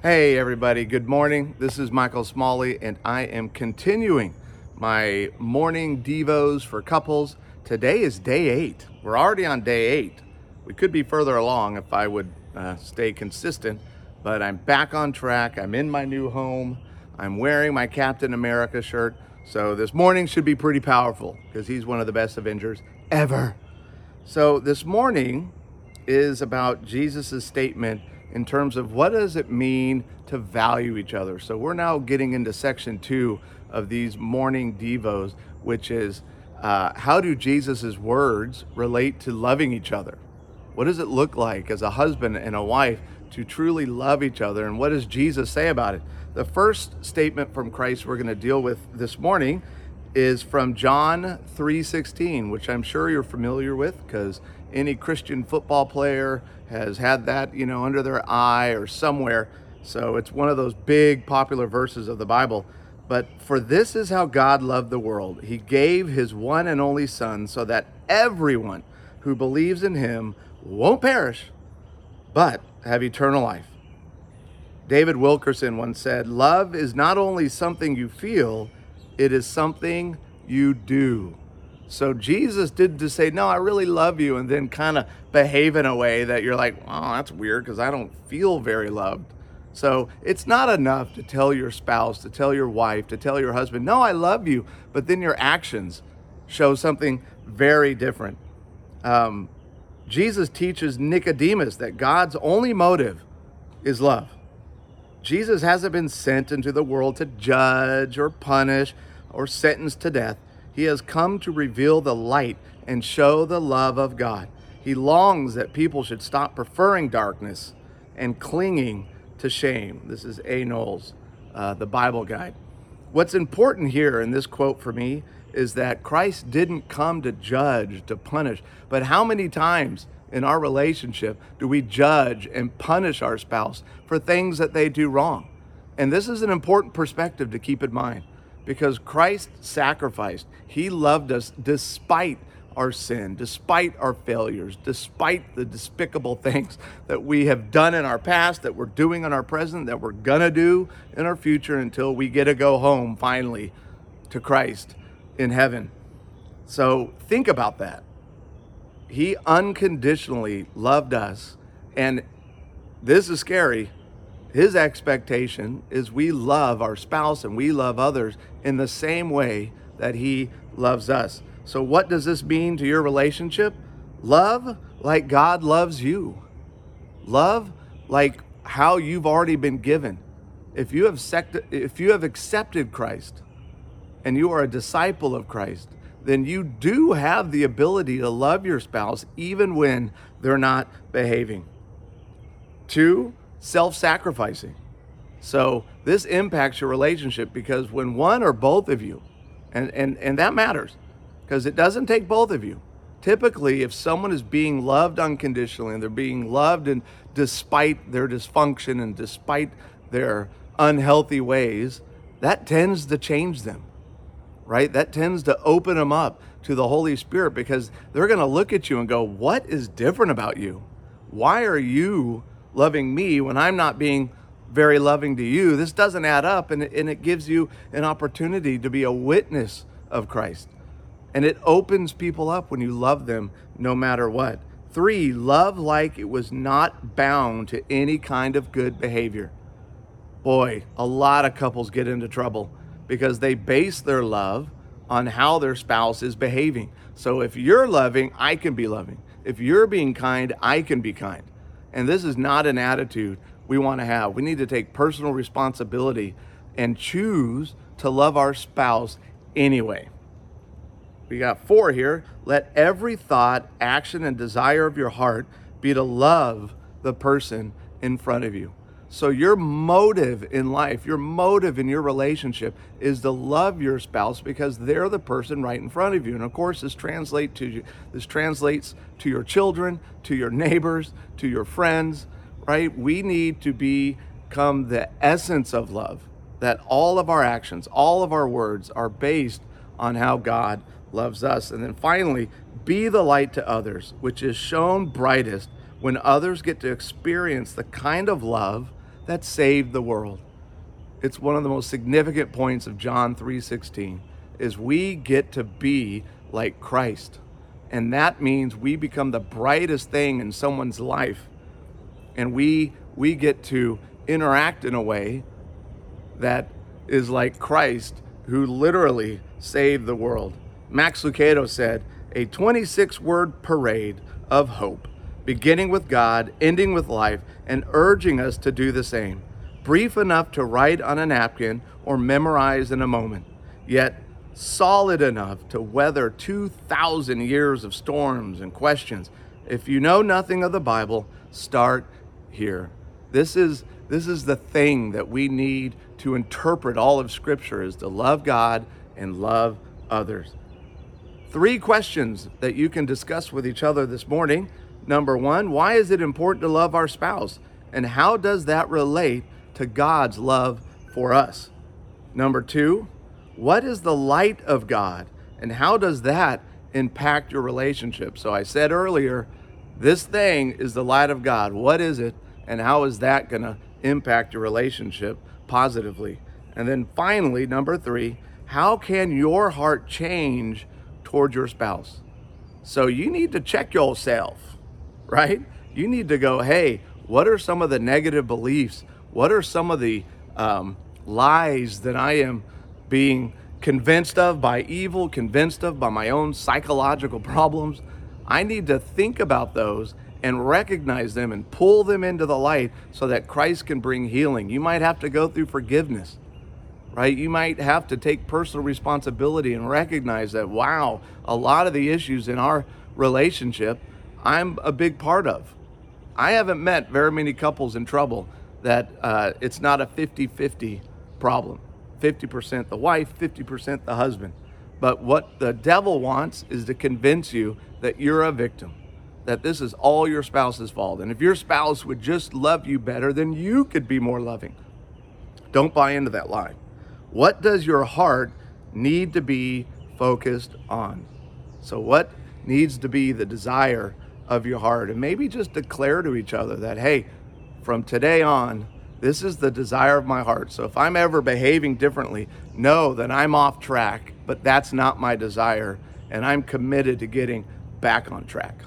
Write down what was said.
Hey, everybody, good morning. This is Michael Smalley, and I am continuing my morning Devos for couples. Today is day eight. We're already on day eight. We could be further along if I would uh, stay consistent, but I'm back on track. I'm in my new home. I'm wearing my Captain America shirt. So this morning should be pretty powerful because he's one of the best Avengers ever. So this morning is about Jesus' statement in terms of what does it mean to value each other. So we're now getting into section two of these morning devos, which is uh, how do Jesus' words relate to loving each other? What does it look like as a husband and a wife to truly love each other? And what does Jesus say about it? The first statement from Christ we're going to deal with this morning is from John 3:16, which I'm sure you're familiar with because any Christian football player has had that, you know, under their eye or somewhere. So it's one of those big popular verses of the Bible. But for this is how God loved the world. He gave his one and only son so that everyone who believes in him won't perish, but have eternal life. David Wilkerson once said, Love is not only something you feel, it is something you do. So Jesus did to say, No, I really love you, and then kind of behave in a way that you're like, Oh, that's weird because I don't feel very loved. So it's not enough to tell your spouse, to tell your wife, to tell your husband, No, I love you, but then your actions show something very different. Um, Jesus teaches Nicodemus that God's only motive is love. Jesus hasn't been sent into the world to judge or punish or sentence to death. He has come to reveal the light and show the love of God. He longs that people should stop preferring darkness and clinging to shame. This is A. Knowles, uh, the Bible guide. What's important here in this quote for me is that Christ didn't come to judge, to punish, but how many times in our relationship do we judge and punish our spouse for things that they do wrong? And this is an important perspective to keep in mind because Christ sacrificed. He loved us despite our sin, despite our failures, despite the despicable things that we have done in our past, that we're doing in our present, that we're gonna do in our future until we get to go home finally to Christ in heaven. So think about that. He unconditionally loved us, and this is scary his expectation is we love our spouse and we love others in the same way that he loves us. So, what does this mean to your relationship? Love like God loves you. Love like how you've already been given. If you have sect- if you have accepted Christ and you are a disciple of Christ, then you do have the ability to love your spouse even when they're not behaving. Two, self sacrificing. So this impacts your relationship because when one or both of you, and, and, and that matters because it doesn't take both of you. Typically, if someone is being loved unconditionally and they're being loved and despite their dysfunction and despite their unhealthy ways, that tends to change them, right? That tends to open them up to the Holy Spirit because they're going to look at you and go, What is different about you? Why are you loving me when I'm not being very loving to you. This doesn't add up, and it, and it gives you an opportunity to be a witness of Christ. And it opens people up when you love them no matter what. Three, love like it was not bound to any kind of good behavior. Boy, a lot of couples get into trouble because they base their love on how their spouse is behaving. So if you're loving, I can be loving. If you're being kind, I can be kind. And this is not an attitude we want to have. We need to take personal responsibility and choose to love our spouse anyway. We got four here. Let every thought, action, and desire of your heart be to love the person in front of you. So, your motive in life, your motive in your relationship is to love your spouse because they're the person right in front of you. And of course, this, translate to, you, this translates to your children, to your neighbors, to your friends, right? We need to become the essence of love, that all of our actions, all of our words are based on how God loves us. And then finally, be the light to others, which is shown brightest when others get to experience the kind of love that saved the world. It's one of the most significant points of John 3:16 is we get to be like Christ. And that means we become the brightest thing in someone's life. And we we get to interact in a way that is like Christ who literally saved the world. Max Lucado said, a 26 word parade of hope, beginning with God, ending with life, and urging us to do the same. Brief enough to write on a napkin or memorize in a moment, yet solid enough to weather 2,000 years of storms and questions. If you know nothing of the Bible, start here. This is, this is the thing that we need to interpret all of Scripture is to love God and love others. Three questions that you can discuss with each other this morning. Number one, why is it important to love our spouse? And how does that relate to God's love for us? Number two, what is the light of God? And how does that impact your relationship? So I said earlier, this thing is the light of God. What is it? And how is that going to impact your relationship positively? And then finally, number three, how can your heart change towards your spouse. So you need to check yourself, right? You need to go, hey, what are some of the negative beliefs? What are some of the um, lies that I am being convinced of by evil, convinced of by my own psychological problems? I need to think about those and recognize them and pull them into the light so that Christ can bring healing. You might have to go through forgiveness right? You might have to take personal responsibility and recognize that, wow, a lot of the issues in our relationship, I'm a big part of. I haven't met very many couples in trouble that uh, it's not a 50 50 problem 50% the wife, 50% the husband. But what the devil wants is to convince you that you're a victim, that this is all your spouse's fault. And if your spouse would just love you better, then you could be more loving. Don't buy into that lie. What does your heart need to be focused on? So, what needs to be the desire of your heart? And maybe just declare to each other that, hey, from today on, this is the desire of my heart. So, if I'm ever behaving differently, know that I'm off track, but that's not my desire. And I'm committed to getting back on track.